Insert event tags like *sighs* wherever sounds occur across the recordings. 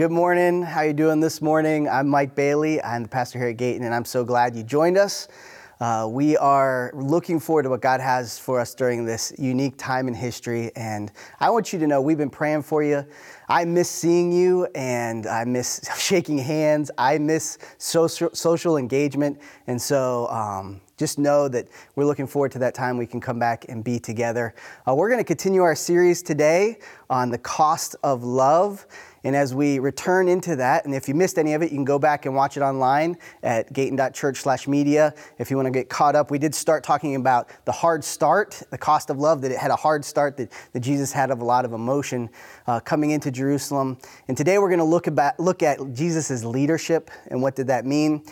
good morning. How you doing this morning? I'm Mike Bailey. I'm the pastor here at Gayton, and I'm so glad you joined us. Uh, we are looking forward to what God has for us during this unique time in history. And I want you to know we've been praying for you. I miss seeing you and I miss *laughs* shaking hands. I miss social, social engagement. And so um, just know that we're looking forward to that time we can come back and be together. Uh, we're going to continue our series today on the cost of love. And as we return into that, and if you missed any of it, you can go back and watch it online at gayton.church slash media. If you want to get caught up, we did start talking about the hard start, the cost of love, that it had a hard start, that, that Jesus had of a lot of emotion uh, coming into Jerusalem. And today we're going to look, about, look at Jesus' leadership and what did that mean.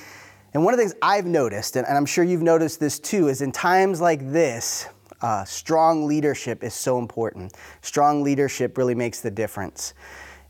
And one of the things I've noticed, and I'm sure you've noticed this too, is in times like this, uh, strong leadership is so important. Strong leadership really makes the difference.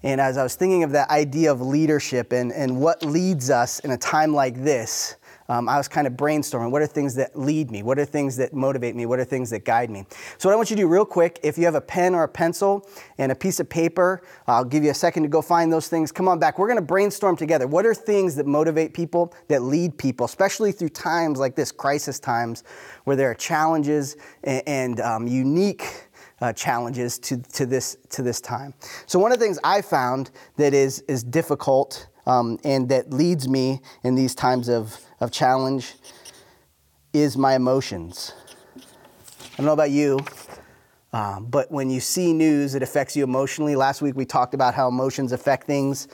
And as I was thinking of that idea of leadership and, and what leads us in a time like this, um, I was kind of brainstorming what are things that lead me? What are things that motivate me? What are things that guide me? So, what I want you to do real quick, if you have a pen or a pencil and a piece of paper, I'll give you a second to go find those things. Come on back. We're going to brainstorm together. What are things that motivate people, that lead people, especially through times like this, crisis times, where there are challenges and, and um, unique uh, challenges to, to, this, to this time. So, one of the things I found that is, is difficult um, and that leads me in these times of, of challenge is my emotions. I don't know about you, um, but when you see news it affects you emotionally, last week we talked about how emotions affect things.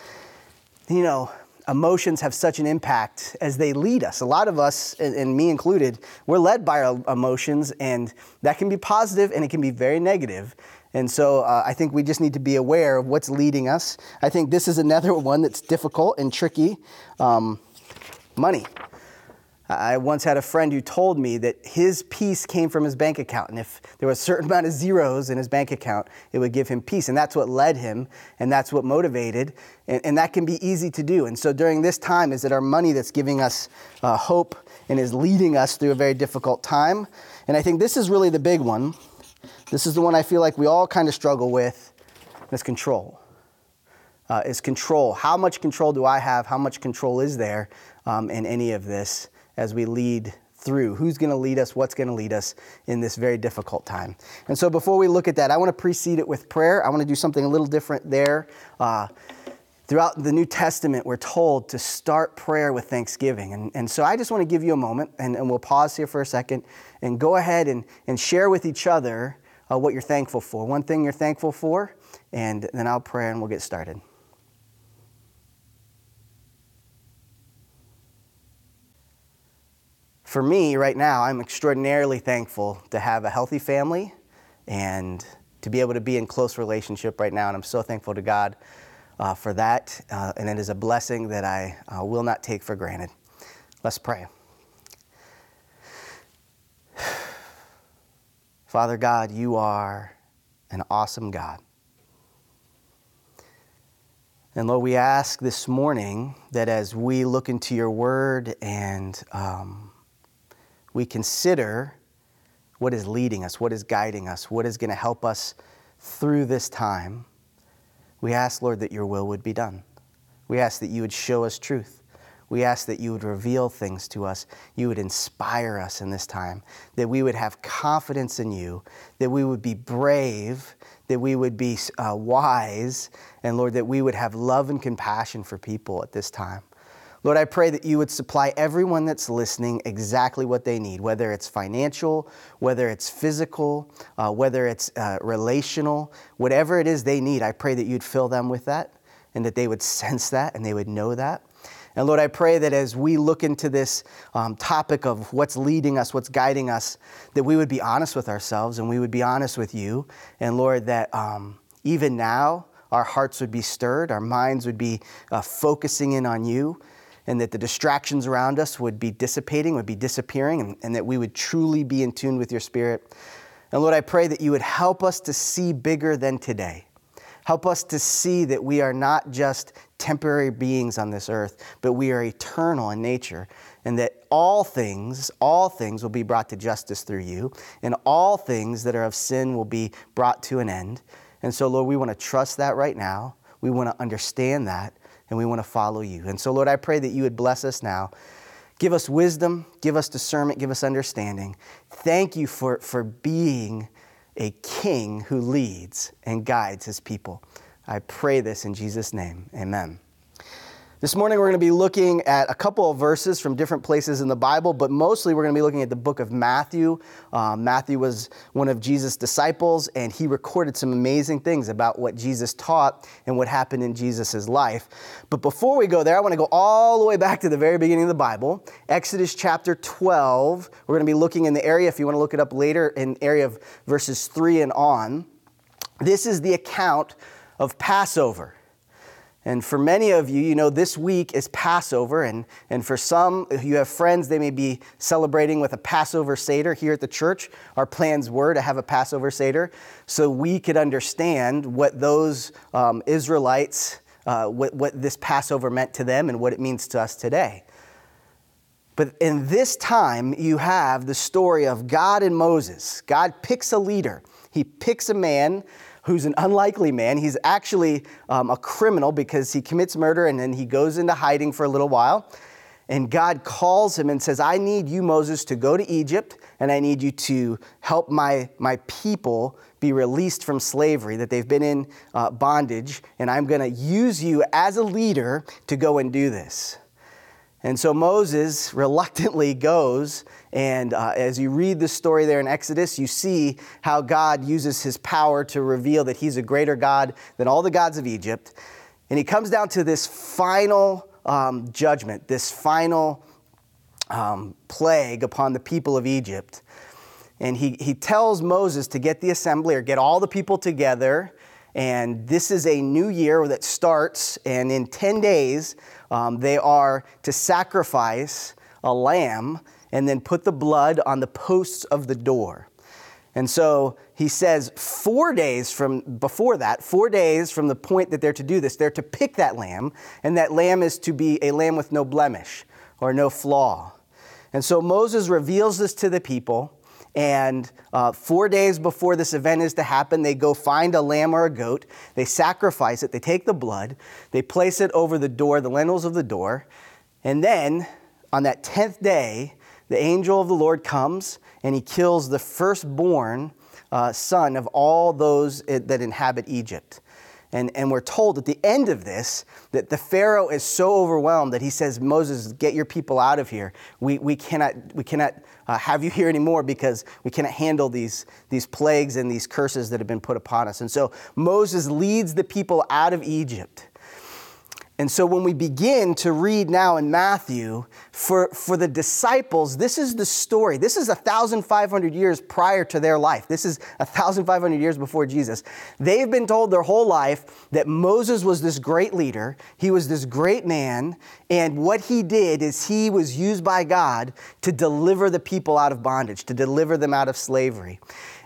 You know, emotions have such an impact as they lead us. A lot of us, and me included, we're led by our emotions, and that can be positive and it can be very negative. And so uh, I think we just need to be aware of what's leading us. I think this is another *laughs* one that's difficult and tricky um, money. I once had a friend who told me that his peace came from his bank account. And if there was a certain *laughs* amount of zeros in his bank account, it would give him peace. And that's what led him, and that's what motivated. And, and that can be easy to do. And so during this time, is it our money that's giving us uh, hope and is leading us through a very difficult time? And I think this is really the big one. This is the one I feel like we all kind of struggle with. Is control. Uh, is control. How much control do I have? How much control is there um, in any of this? As we lead through. Who's going to lead us? What's going to lead us in this very difficult time? And so, before we look at that, I want to precede it with prayer. I want to do something a little different there. Uh, throughout the New Testament, we're told to start prayer with thanksgiving. And, and so, I just want to give you a moment, and, and we'll pause here for a second and go ahead and, and share with each other uh, what you're thankful for. One thing you're thankful for, and then I'll pray and we'll get started. For me right now, I'm extraordinarily thankful to have a healthy family and to be able to be in close relationship right now. And I'm so thankful to God uh, for that. Uh, and it is a blessing that I uh, will not take for granted. Let's pray. *sighs* Father God, you are an awesome God. And Lord, we ask this morning that as we look into your word and um, we consider what is leading us, what is guiding us, what is going to help us through this time, we ask, Lord, that your will would be done. We ask that you would show us truth. We ask that you would reveal things to us. You would inspire us in this time, that we would have confidence in you, that we would be brave, that we would be uh, wise, and Lord, that we would have love and compassion for people at this time. Lord, I pray that you would supply everyone that's listening exactly what they need, whether it's financial, whether it's physical, uh, whether it's uh, relational, whatever it is they need. I pray that you'd fill them with that and that they would *laughs* sense that and they would know that. And Lord, I pray that as we look into this um, topic of what's leading us, what's guiding us, that we would be honest with ourselves and we would be honest with you. And Lord, that um, even now, our hearts would be stirred, our minds would be uh, focusing in on you and that the distractions around us would be dissipating, would be disappearing, and, and, that we would truly be in tune with your Spirit. And Lord, I pray that you would help us to see bigger than today. Help us to see that we are not just temporary beings on this earth, but we are eternal in nature, and that all things, all things will be brought to justice through you, and all things that are of sin will be brought to an end. And so, Lord, we want to trust that right now. We want to understand that and we want to follow you. And so, Lord, I pray that you would bless us now. Give us wisdom, give us discernment, give us understanding. Thank you for, for being a king who leads and guides his people. I pray this in Jesus' name. Amen. This morning, we're going to be looking at a couple of verses from different places in the Bible, but mostly we're going to be looking at the book of Matthew. Um, Matthew was one of Jesus' disciples, and he recorded some amazing things about what Jesus taught and what happened in Jesus' life. But before we go there, I want to go all the way back to the very beginning of the Bible, Exodus chapter 12. We're going to be looking in the area, if you want to look it up later, in area of verses 3 and on. This is the account of Passover. And for many of you, you know, this week is Passover. And, and for some, if you have friends, they may be celebrating with a Passover Seder here at the church. Our plans were to have a Passover Seder so we could understand what those um, Israelites, uh, what, what this Passover meant to them and what it means to us today. But in this time, you have the story of God and Moses. God picks a leader, He picks a man who's an unlikely man. He's actually um, a criminal because he commits murder and then he goes into hiding for a little while. And God calls him and says, I need you, Moses, to go to Egypt and I need you to help my, my people be released from slavery, that they've been in uh, bondage, and I'm going to use you as a leader to go and do this. And so Moses reluctantly goes, and uh, as you read the story there in Exodus, you see how God uses his power to reveal that he's a greater God than all the gods of Egypt. And he comes down to this final um, judgment, this final um, plague upon the people of Egypt. And he, he tells Moses to get the assembly or get all the people together. And this is a new year that starts, and in 10 days, um, they are to sacrifice a lamb and then put the blood on the posts of the door. And so he says, four days from before that, four days from the point that they're to do this, they're to pick that lamb, and that lamb is to be a lamb with no blemish or no flaw. And so Moses reveals this to the people. And uh, four days before this event is to happen, they go find a lamb or a goat. They sacrifice it. They take the blood. They place it over the door, the lintels of the door. And then on that 10th day, the angel of the Lord comes and he kills the firstborn uh, son of all those that inhabit Egypt. And, and we're told at the end of this that the Pharaoh is so overwhelmed that he says, Moses, get your people out of here. We, we cannot, we cannot uh, have you here anymore because we cannot handle these, these plagues and these curses that have been put upon us. And so Moses leads the people out of Egypt. And so when we begin to read now in Matthew, for, for the disciples, this is the story. This is 1,500 years prior to their life. This is 1,500 years before Jesus. They've been told their whole life that Moses was this great leader, he was this great man, and what he did is he was used by God to deliver the people out of bondage, to deliver them out of slavery.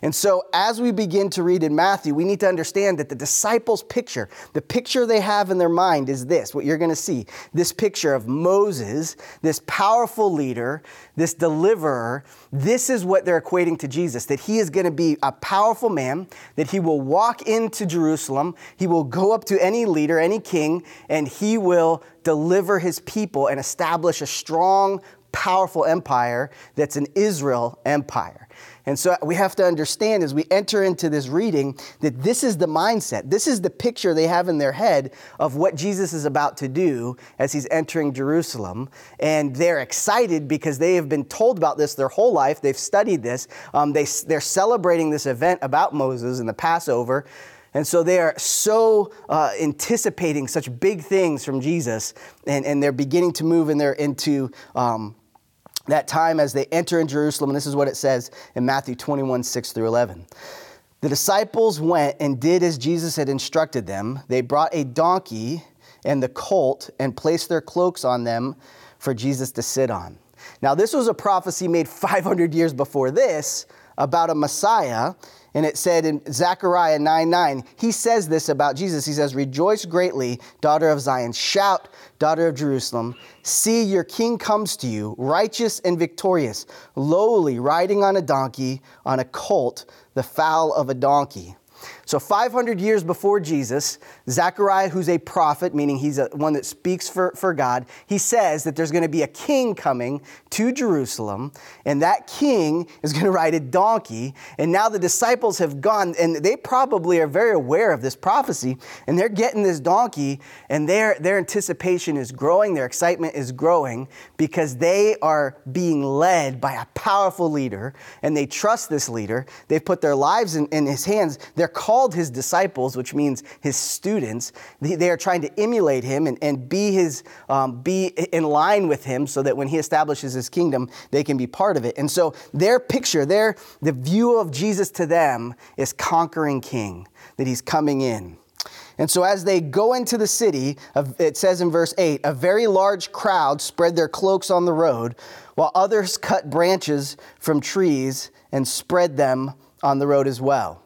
And so, as we begin to read in Matthew, we need to understand that the disciples' picture, the picture they have in their mind is this what you're going to see this picture of Moses, this powerful leader, this deliverer. This is what they're equating to Jesus that he is going to be a powerful man, that he will walk into Jerusalem, he will go up to any leader, any king, and he will deliver his people and establish a strong, powerful empire that's an Israel empire. And so we have to understand as we enter into this reading that this is the mindset, this is the picture they have in their head of what Jesus is about to do as he's entering Jerusalem. And they're excited because they have been told about this their whole life. They've studied this. Um, they, they're celebrating this event about Moses and the Passover. And so they are so uh, anticipating such big things from Jesus, and, and they're beginning to move in their, into um, that time as they enter in Jerusalem, and this is what it says in Matthew 21 6 through 11. The disciples went and did as Jesus had instructed them. They brought a donkey and the colt and placed their cloaks on them for Jesus to sit on. Now, this was a prophecy made *laughs* 500 years before this about a Messiah and it said in Zechariah 9 9, he says this about Jesus. He says, Rejoice greatly, daughter of Zion. Shout, daughter of Jerusalem. See, your king comes to you, righteous and victorious, lowly, riding on a donkey, on a colt, the foal of a donkey. So 500 years before Jesus, Zechariah, who's a prophet, meaning he's a, one that speaks for, for God, he says that there's going to be a king coming to Jerusalem, and that king is going to ride a donkey. And now the disciples have gone, and they probably are very aware of this prophecy, and they're getting this donkey, and their, their anticipation is growing, their excitement is growing, because they are being led by a powerful leader, and they trust this leader. They've put their lives in, in his hands. They're called his disciples, which means his students. They, they are trying to emulate him and, and be his um, be in line with him so that when he establishes his kingdom, they can be part of it. And so their picture, their the view of Jesus to them is conquering king, that he's coming in. And so, as they go into the city, it says in verse 8, a very large crowd spread their cloaks on the road, while others cut branches from trees and spread them on the road as well.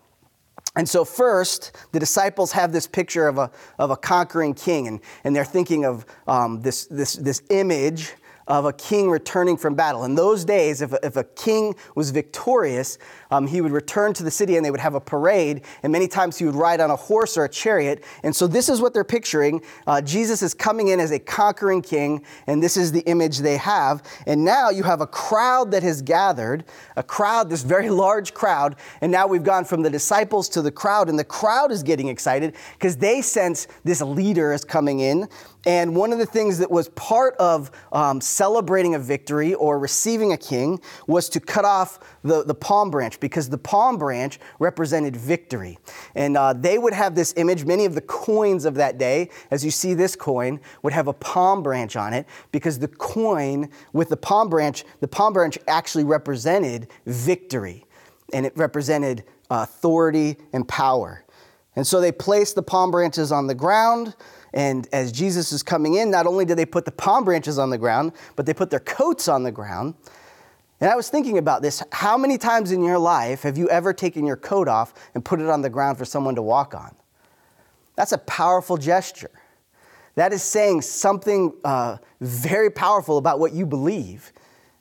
And so, first, the disciples have this picture of a, of a conquering king, and, and they're thinking of um, this, this, this image of a king returning from battle. In those days, if a, if a king was victorious, um, he would return to the city and they would have a parade, and many times he would ride on a horse or a chariot. And so, this is what they're picturing. Uh, Jesus is coming in as a conquering king, and this is the image they have. And now you have a crowd that has gathered, a crowd, this very large crowd, and now we've gone from the disciples to the crowd, and the crowd is getting excited because they sense this leader is coming in. And one of the things that was part of um, celebrating a victory or receiving a king was to cut off the, the palm branch because the palm branch represented victory. And uh, they would have this image. Many of the coins of that day, as you see this coin, would have a palm branch on it because the coin with the palm branch, the palm branch actually represented victory and it represented authority and power. And so they placed the palm branches on the ground. And as Jesus is coming in, not only did they put the palm branches on the ground, but they put their coats on the ground. And I was thinking about this. How many times in your life have you ever taken your coat off and put it on the ground for someone to walk on? That's a powerful gesture. That is saying something uh, very powerful about what you believe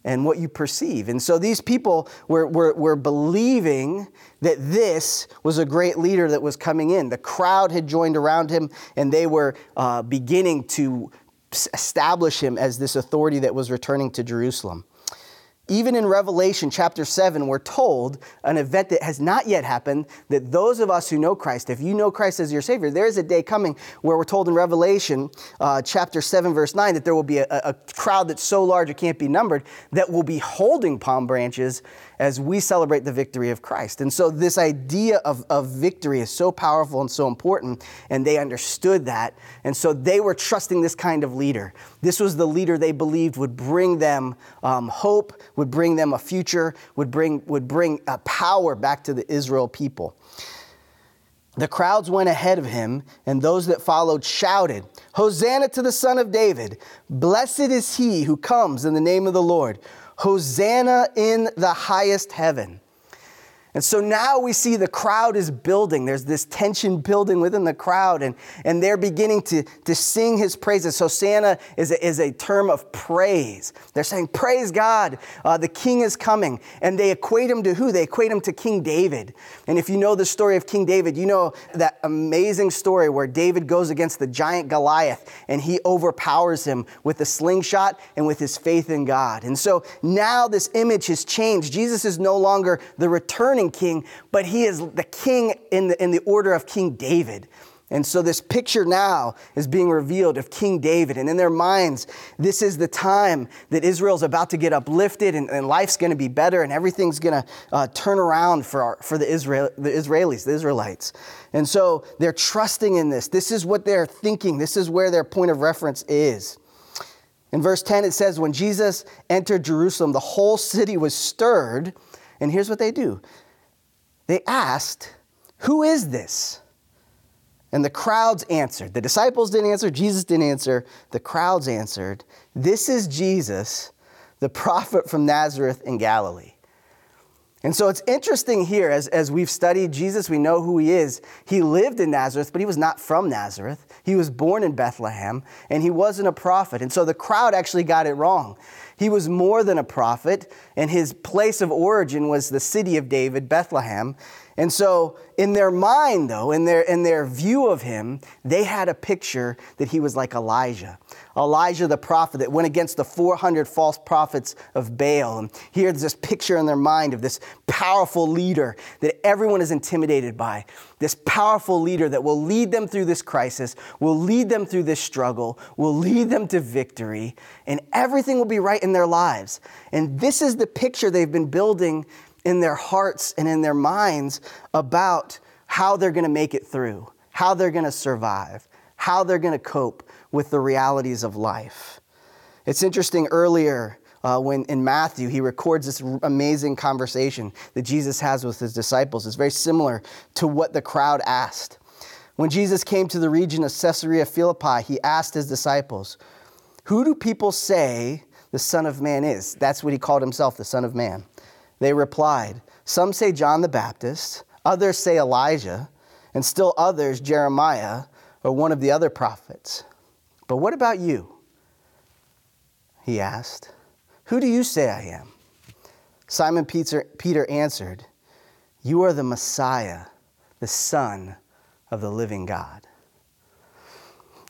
and what you perceive. And so these people were, were, were believing that this was a great leader that was coming in. The crowd had joined around him, and they were uh, beginning to establish him as this authority that was returning to Jerusalem. Even in Revelation chapter 7, we're told an event that has not yet happened that those of us who know Christ, if you know Christ as your Savior, there is a day coming where we're told in Revelation uh, chapter 7, verse 9, that there will be a, a crowd that's so large it can't be numbered that will be holding palm branches as we celebrate the victory of Christ. And so, this idea of, of victory is so powerful and so important, and they understood that. And so, they were trusting this kind of leader. This was the leader they believed would bring them um, hope, would bring them a future, would bring, would bring a power back to the Israel people. The crowds went ahead of him, and those that followed shouted, Hosanna to the Son of David! Blessed is he who comes in the name of the Lord! Hosanna in the highest heaven. And so now we see the crowd is building. There's this tension building within the crowd, and, and they're beginning to, to sing his praises. Hosanna is a, is a term of praise. They're saying, Praise God, uh, the king is coming. And they equate him to who? They equate him to King David. And if you know the story of King David, you know that amazing story where David goes against the giant Goliath and he overpowers him with a slingshot and with his faith in God. And so now this image has changed. Jesus is no longer the returning king, but he is the king in the, in the order of King David. And so this picture now is being revealed of King David. And in their minds, this is the time that Israel's about to get uplifted and, and life's going to be better and everything's going to uh, turn around for, our, for the, Israel, the Israelis, the Israelites. And so they're trusting in this. This is what they're thinking. This is where their point of reference is. In verse 10, it says, When Jesus entered Jerusalem, the whole city was stirred. And here's what they do they asked, Who is this? And the crowds answered. The disciples didn't answer, Jesus didn't answer. The crowds answered, This is Jesus, the prophet from Nazareth in Galilee. And so it's interesting here, as, as we've studied Jesus, we know who he is. He lived in Nazareth, but he was not from Nazareth. He was born in Bethlehem, and he wasn't a prophet. And so the crowd actually got it wrong. He was more than a prophet, and his place of origin was the city of David, Bethlehem. And so, in their mind, though, in their, in their view of him, they had a picture that he was like Elijah. Elijah the prophet that went against the 400 false prophets of Baal. And here's this picture in their mind of this powerful leader that everyone is intimidated by. This powerful leader that will lead them through this crisis, will lead them through this struggle, will lead them to victory, and everything will be right in their lives. And this is the picture they've been building in their hearts and in their minds about how they're going to make it through, how they're going to survive, how they're going to cope with the realities of life. It's interesting earlier uh, when in Matthew he records this amazing conversation that Jesus has with his disciples. It's very similar to what the crowd asked. When Jesus came to the region of Caesarea Philippi, he asked his disciples, Who do people say the Son of Man is? That's what he called himself, the Son of Man. They replied, Some say John the Baptist, others say Elijah, and still others Jeremiah or one of the other prophets. But what about you? He asked, Who do you say I am? Simon Peter, answered, You are the Messiah, the Son of the living God.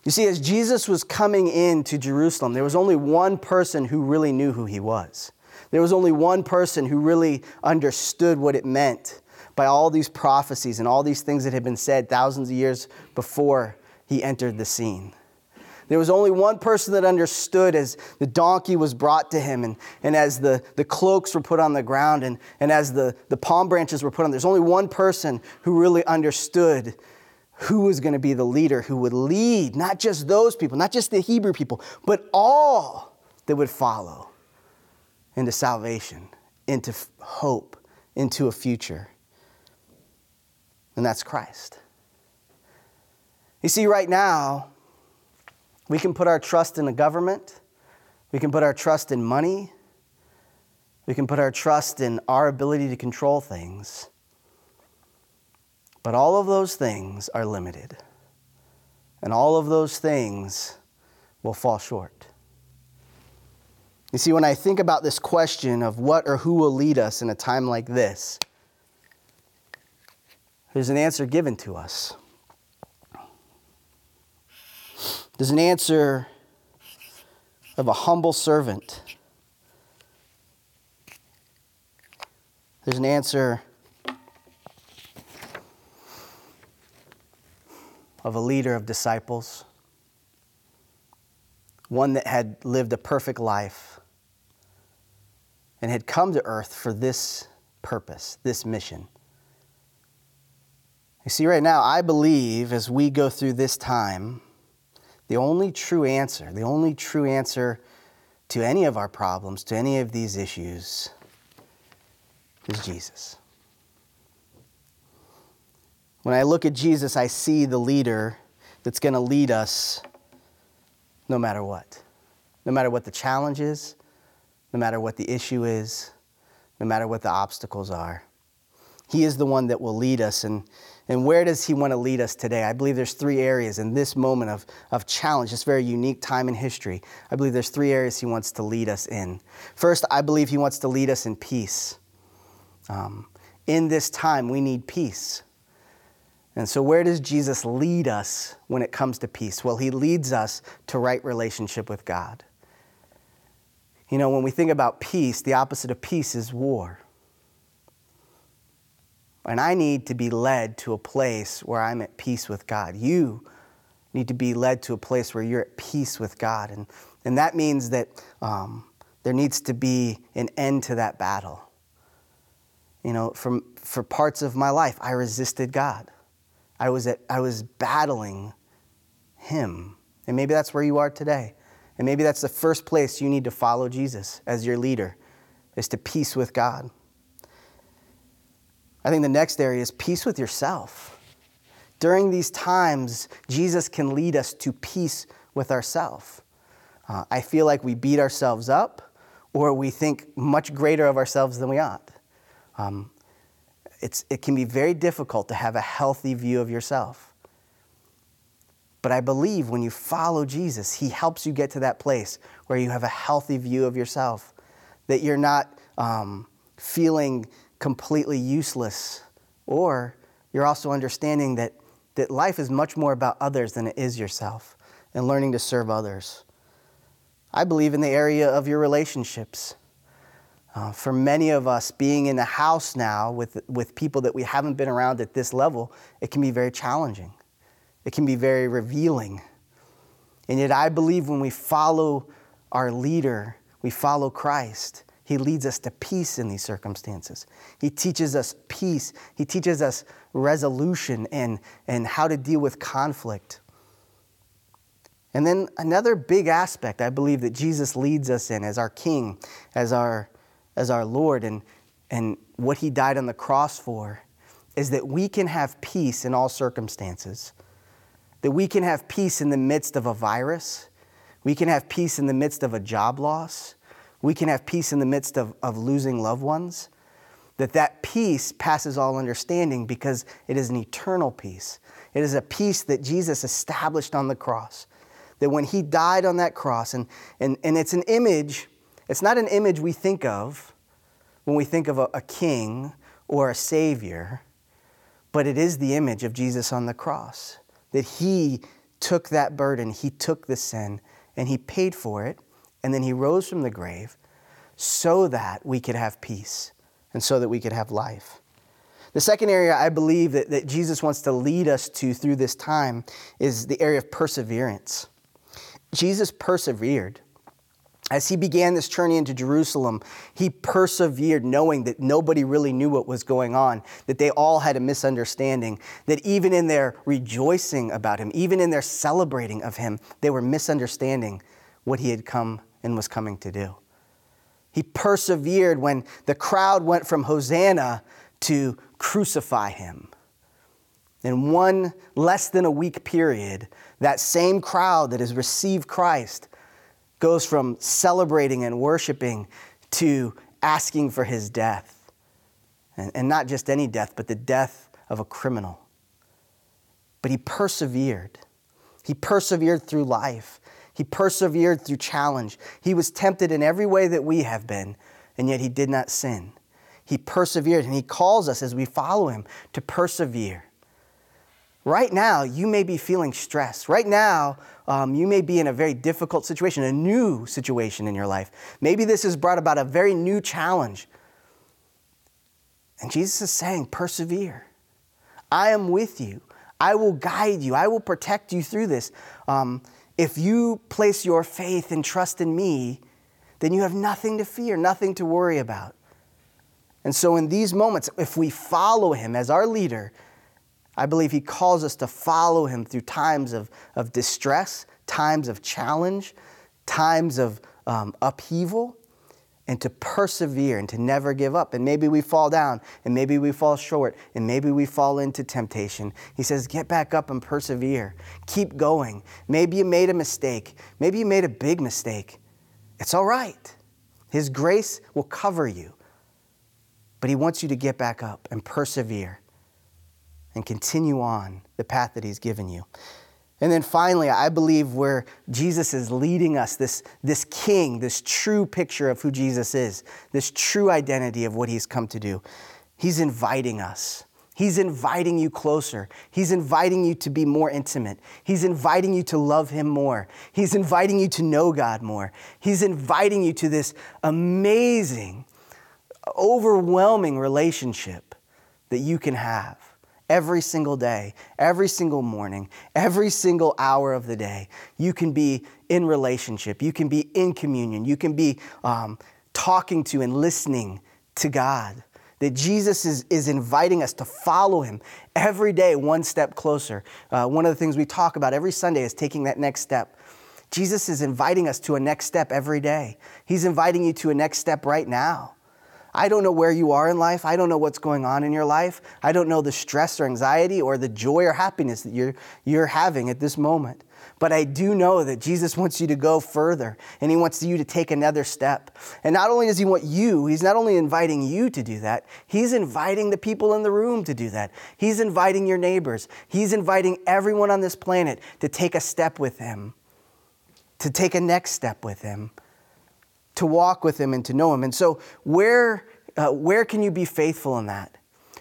You see, as Jesus was coming into Jerusalem, there was only one person who really knew who he was. There was only one person who really understood what it meant by all these prophecies and all these things that had been said thousands of years before he entered the scene. There was only one person that understood as the donkey was brought to him and, and as the, the cloaks were put on the ground and, and as the, the palm branches were put on. There's only one person who really understood who was going to be the leader who would lead not just those people, not just the Hebrew people, but all that would follow into salvation, into hope, into a future. And that's Christ. You see, right now, we can put our trust in the government, we can put our trust in money, we can put our trust in our ability to control things. But all of those things are limited. And all of those things will fall short. You see, when I think about this question of what or who will lead us in a time like this, there's an answer given to us. There's an answer of a humble servant. There's an answer of a leader of disciples, one that had lived a perfect life and had come to earth for this purpose, this mission. You see, right now, I believe as we go through this time, the only true answer, the only true answer to any of our problems, to any of these issues, is Jesus. When I look at Jesus, I see the leader that's going to lead us no matter what. No matter what the challenge is, no matter what the issue is, no matter what the obstacles are. He is the one that will lead us. And, and where does He want to lead us today? I believe there's three areas in this moment of, of challenge, this very unique time in history. I believe there's three areas He wants to lead us in. First, I believe He wants to lead us in peace. Um, in this time, we need peace. And so, where does Jesus lead us when it comes to peace? Well, He leads us to right relationship with God. You know, when we think about peace, the opposite of peace is war. And I need to be led to a place where I'm at peace with God. You need to be led to a place where you're at peace with God. And, and that means that um, there needs to be an end to that battle. You know, from, for parts of my life, I resisted God. I was, at, I was battling Him. And maybe that's where you are today. And maybe that's the first place you need to follow Jesus as your leader, is to peace with God. I think the next area is peace with yourself. During these times, Jesus can lead us to peace with ourselves. Uh, I feel like we beat ourselves up or we think much greater of ourselves than we ought. Um, it's, it can be very difficult to have a healthy view of yourself. But I believe when you follow Jesus, He helps you get to that place where you have a healthy view of yourself, that you're not um, feeling completely useless or you're also understanding that, that life is much more about others than it is yourself and learning to serve others. I believe in the area of your relationships. Uh, for many of us, being in a house now with, with people that we haven't been around at this level, it can be very challenging. It can be very revealing. And yet, I believe when we follow our leader, we follow Christ, he leads us to peace in these circumstances. He teaches us peace. He teaches us resolution and, and how to deal with conflict. And then another big aspect I believe that Jesus leads us in as our King, as our as our Lord and, and what He died on the cross for is that we can have peace in all circumstances. That we can have peace in the midst of a virus. We can have peace in the midst of a job loss. We can have peace in the midst of, of losing loved ones. That that peace passes all understanding because it is an eternal peace. It is a peace that Jesus established on the cross. That when he died on that cross, and, and, and it's an image it's not an image we think of when we think of a, a king or a savior, but it is the image of Jesus on the cross. That he took that burden, he took the sin, and he paid for it, and then he rose from the grave so that we could have peace and so that we could have life. The second area I believe that, that Jesus wants to lead us to through this time is the area of perseverance. Jesus persevered. As he began this journey into Jerusalem, he persevered, knowing that nobody really knew what was going on, that they all had a misunderstanding, that even in their rejoicing about him, even in their celebrating of him, they were misunderstanding what he had come and was coming to do. He persevered when the crowd went from Hosanna to crucify him. In one less than a week period, that same crowd that has received Christ goes from celebrating and worshiping to asking for his death. And, and not just any death, but the death of a criminal. But he persevered. He persevered through life. He persevered through challenge. He was tempted in every way that we have been, and yet he did not sin. He persevered, and he calls us as we follow him to persevere. Right now, you may be feeling stress. Right now, um, you may be in a very difficult situation, a new situation in your life. Maybe this has brought about a very new challenge. And Jesus is saying, persevere. I am with you. I will guide you. I will protect you through this. Um, if you place your faith and trust in me, then you have nothing to fear, nothing to worry about. And so, in these moments, if we follow him as our leader, I believe he calls us to follow him through times of, of distress, times of challenge, times of um, upheaval, and to persevere and to never give up. And maybe we fall down, and maybe we fall short, and maybe we fall into temptation. He says, Get back up and persevere. Keep going. Maybe you made a mistake. Maybe you made a big mistake. It's all right. His grace will cover you. But He wants you to get back up and persevere and continue on the path that He's given you. And then finally, I believe where Jesus is leading us, this, this king, this true picture of who Jesus is, this true identity of what he's come to do, he's inviting us. He's inviting you closer. He's inviting you to be more intimate. He's inviting you to love him more. He's inviting you to know God more. He's inviting you to this amazing, overwhelming relationship that you can have every single day, every single morning, every single hour of the day. You can be in relationship, you can be in communion, you can be um, talking to and listening to God. That Jesus is, is inviting us to follow him every day, one step closer. Uh, one of the things we talk about every Sunday is taking that next step. Jesus is inviting us to a next step every day. He's inviting you to a next step right now. I don't know where you are in life. I don't know what's going on in your life. I don't know the stress or anxiety or the joy or happiness that you're, you're having at this moment. But I do know that Jesus wants you to go further and he wants you to take another step. And not only does he want you, he's not only inviting you to do that, he's inviting the people in the room to do that. He's inviting your neighbors. He's inviting everyone on this planet to take a step with him, to take a next step with him to walk with Him and to know Him. And so, where, uh, where can you be faithful in that?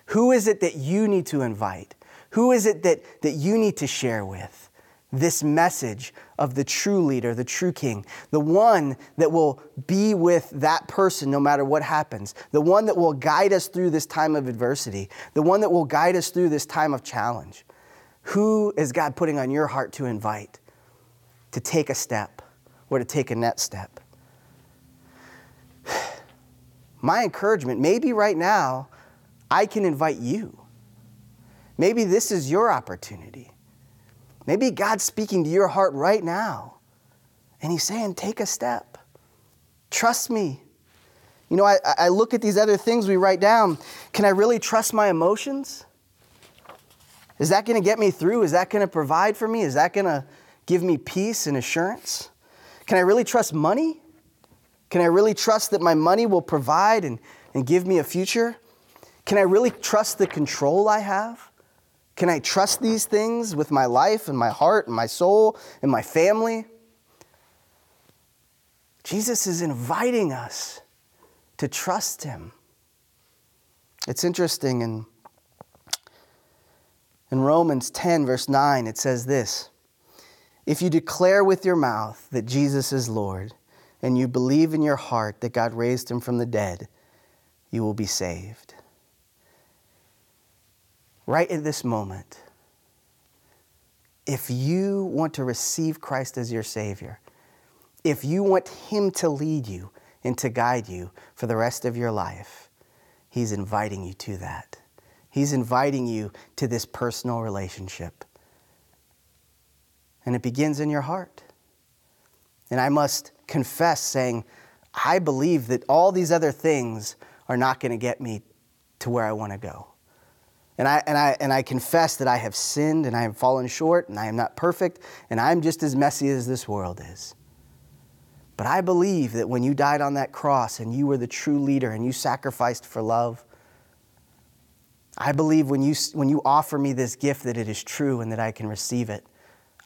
Who is it that you need to invite? Who is it that, that you need to share with? This message of the true leader, the true king, the one that will be with that person no matter what happens, the one that will guide us through this time of adversity, the one that will guide us through this time of challenge. Who is God putting on your heart to invite to take a step or to take a next step? My encouragement, maybe right now, I can invite you. Maybe this is your opportunity. Maybe God's speaking to your heart right now. And He's saying, take a step. Trust me. You know, I, I look at these other things we write down. Can I really trust my emotions? Is that going to get me through? Is that going to provide for me? Is that going to give me peace and assurance? Can I really trust money? Can I really trust that my money will provide and, and give me a future? Can I really trust the control I have? Can I trust these things with my life and my heart and my soul and my family? Jesus is inviting us to trust him. It's interesting in, in Romans 10, verse 9, it says this If you declare with your mouth that Jesus is Lord, and you believe in your heart that God raised him from the dead, you will be saved right at this moment, if you want to receive Christ as your Savior, if you want Him to lead you and to guide you for the rest of your life, He's inviting you to that. He's inviting you to this personal relationship. And it begins in your heart. And I must confess, saying, I believe that all these other things are not going to get me to where I want to go. And I, and, I, and I confess that I have sinned and I have fallen short and I am not perfect and I'm just as messy as this world is. But I believe that when you died on that cross and you were the true leader and you sacrificed for love, I believe when you, when you offer me this gift that it is true and that I can receive it.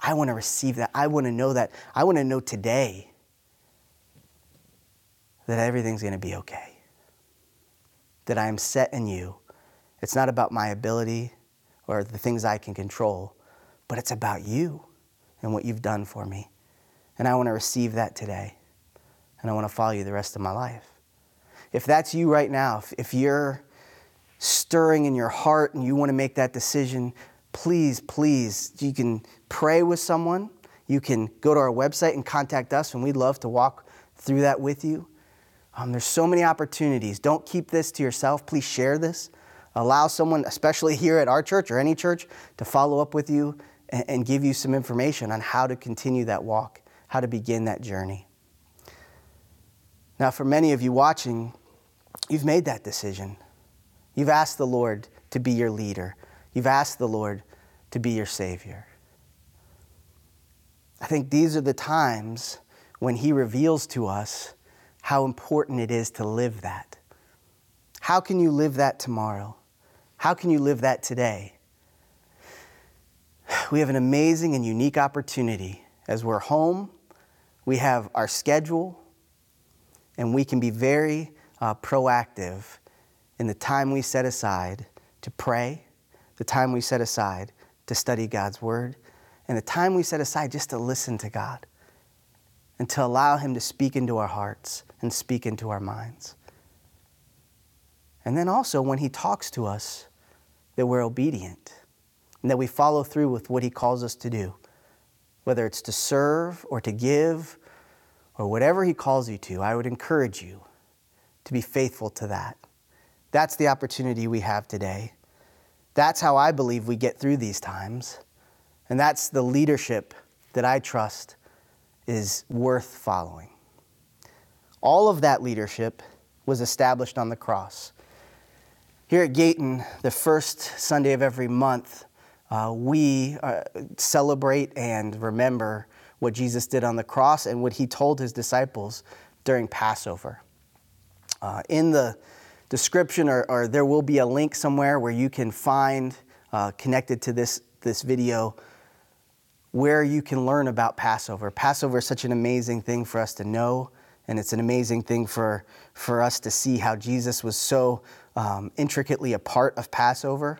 I want to receive that. I want to know that. I want to know today that everything's going to be okay. That I am set in you it's not about my ability or the things I can control, but it's about you and what you've done for me. And I want to receive that today. And I want to follow you the rest of my life. If that's you right now, if, you're stirring in your heart and you want to make that decision, please, please, you can pray with someone. You can go to our website and contact us, and we'd love to walk through that with you. Um, there's so many opportunities. Don't keep this to yourself. Please share this. Allow someone, especially here at our church or any church, to follow up with you and, and give you some information on how to continue that walk, how to begin that journey. Now, for many of you watching, you've made that decision. You've asked the Lord to be your leader, you've asked the Lord to be your Savior. I think these are the times when He reveals to us how important it is to live that. How can you live that tomorrow? How can you live that today? *sighs* We have an amazing and unique opportunity as we're home. We have our schedule, and we can be very uh, proactive in the time we set aside to pray, the time we set aside to study God's Word, and the time we set aside just to listen to God and to allow Him to speak into our hearts and speak into our minds. And then also, when He talks to us, that we're obedient and that we follow through with what He calls us to do, whether it's to serve or to give or whatever He calls you to. I would encourage you to be faithful to that. That's the opportunity we have today. That's how I believe we get through these times. And that's the leadership that I trust is worth following. All of that leadership was established on the cross. Here at Gayton, the first Sunday of every month, uh, we uh, celebrate and remember what Jesus did on the cross and what he told his disciples during Passover. Uh, in the description, or, or, there will be a link somewhere where you can find, uh, connected to this, this video, where you can learn about Passover. Passover is such an amazing thing for us to know And it's an amazing thing for, for us to see how Jesus was so um, intricately a part of Passover.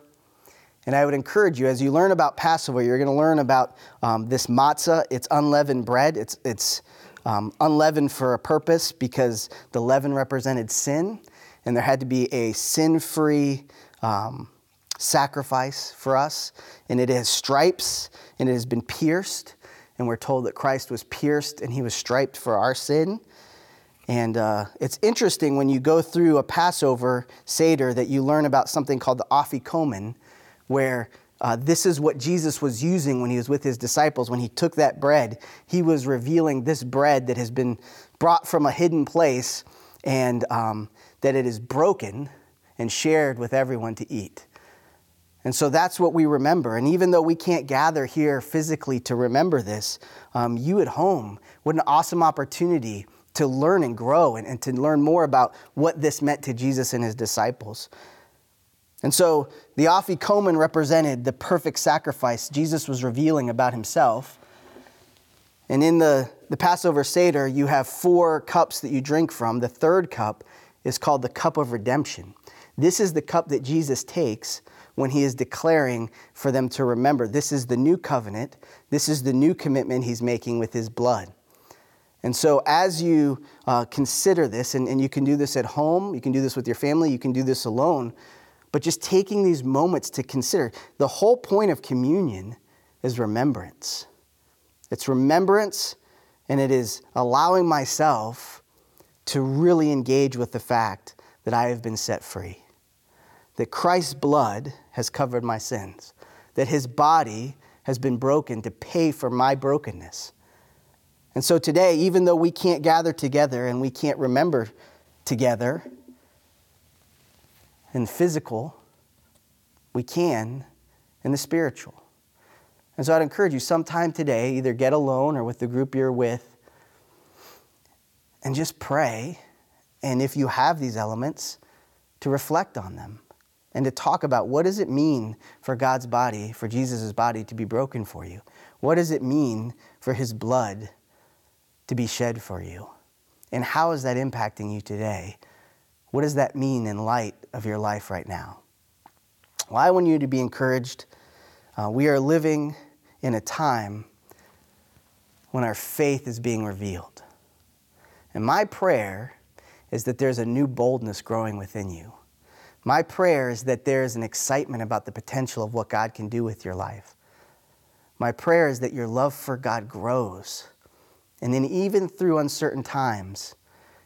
And I would encourage you, as you learn about Passover, you're going to learn about um, this matzah. It's unleavened bread. It's, it's um, unleavened for a purpose because the leaven represented sin, and there had to be a sin free um, sacrifice for us. And it has stripes, and it has been pierced. And we're told that Christ was pierced and he was striped for our sin. And uh, it's interesting when you go through a Passover Seder that you learn about something called the Afikomen, where uh, this is what Jesus was using when he was with his disciples. When he took that bread, he was revealing this bread that has been brought from a hidden place and um, that it is broken and shared with everyone to eat. And so that's what we remember. And even though we can't gather here physically to remember this, um, you at home, what an awesome opportunity to learn and grow and, and to learn more about what this meant to Jesus and his disciples. And so the Afikomen represented the perfect sacrifice Jesus was revealing about himself. And in the, the Passover Seder, you have four cups that you drink from. The third cup is called the cup of redemption. This is the cup that Jesus takes when he is declaring for them to remember this is the new covenant, this is the new commitment he's making with his blood. And so, as you uh, consider this, and, and you can do this at home, you can do this with your family, you can do this alone, but just taking these moments to consider the whole point of communion is remembrance. It's remembrance, and it is allowing myself to really engage with the fact that I have been set free, that Christ's blood has covered my sins, that his body has been broken to pay for my brokenness. And so today, even though we can't gather together and we can't remember together, in physical, we can in the spiritual. And so I'd encourage you sometime today, either get alone or with the group you're with, and just pray. And if you have these elements, to reflect on them and to talk about what does it mean for God's body, for Jesus' body to be broken for you? What does it mean for his blood to be shed for you? And how is that impacting you today? What does that mean in light of your life right now? Well, I want you to be encouraged. Uh, we are living in a time when our faith is being revealed. And my prayer is that there's a new boldness growing within you. My prayer is that there's an excitement about the potential of what God can do with your life. My prayer is that your love for God grows. And then, even through uncertain times,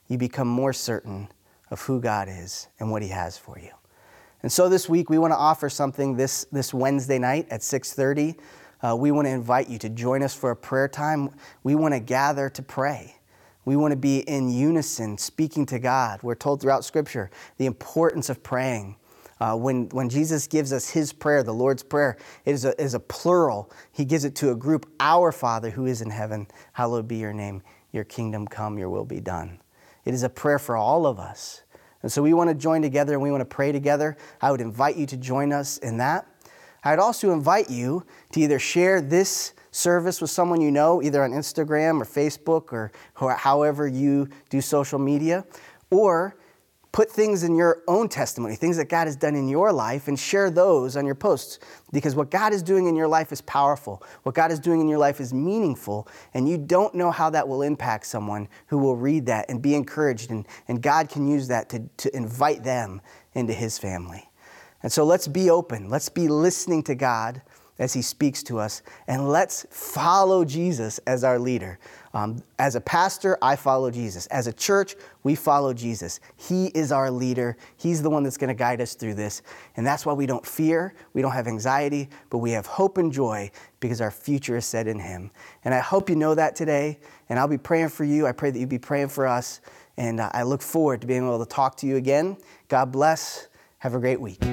you become more certain of who God is and what he has for you. And so this week we want to offer something this, this Wednesday night at 6:30. Uh, we want to invite you to join us for a prayer time. We want to gather to pray. We want to be in unison, speaking to God. We're told throughout Scripture the importance of praying. Uh, when, when Jesus gives us his prayer, the Lord's Prayer, it is a, is a plural. He gives it to a group Our Father who is in heaven, hallowed be your name. Your kingdom come, your will be done. It is a prayer for all of us. And so we want to join together and we want to pray together. I would invite you to join us in that. I'd also invite you to either share this service with someone you know, either on Instagram or Facebook or however you do social media, or put things in your own testimony, things that God has done in your life, and share those on your posts. Because what God is doing in your life is powerful. What God is doing in your life is meaningful, and you don't know how that will impact someone who will read that and be encouraged. And, and God can use that to, to invite them into His family. And so let's be open. Let's be listening to God as He speaks to us, and let's follow Jesus as our leader. Um, as a pastor, I follow Jesus. As a church, we follow Jesus. He is our leader. He's the one that's going to guide us through this. And that's why we don't fear, we don't have anxiety, but we have hope and joy because our future is set in Him. And I hope you know that today. And I'll be praying for you. I pray that you be praying for us. And uh, I look forward to being able to talk to you again. God bless. Have a great week.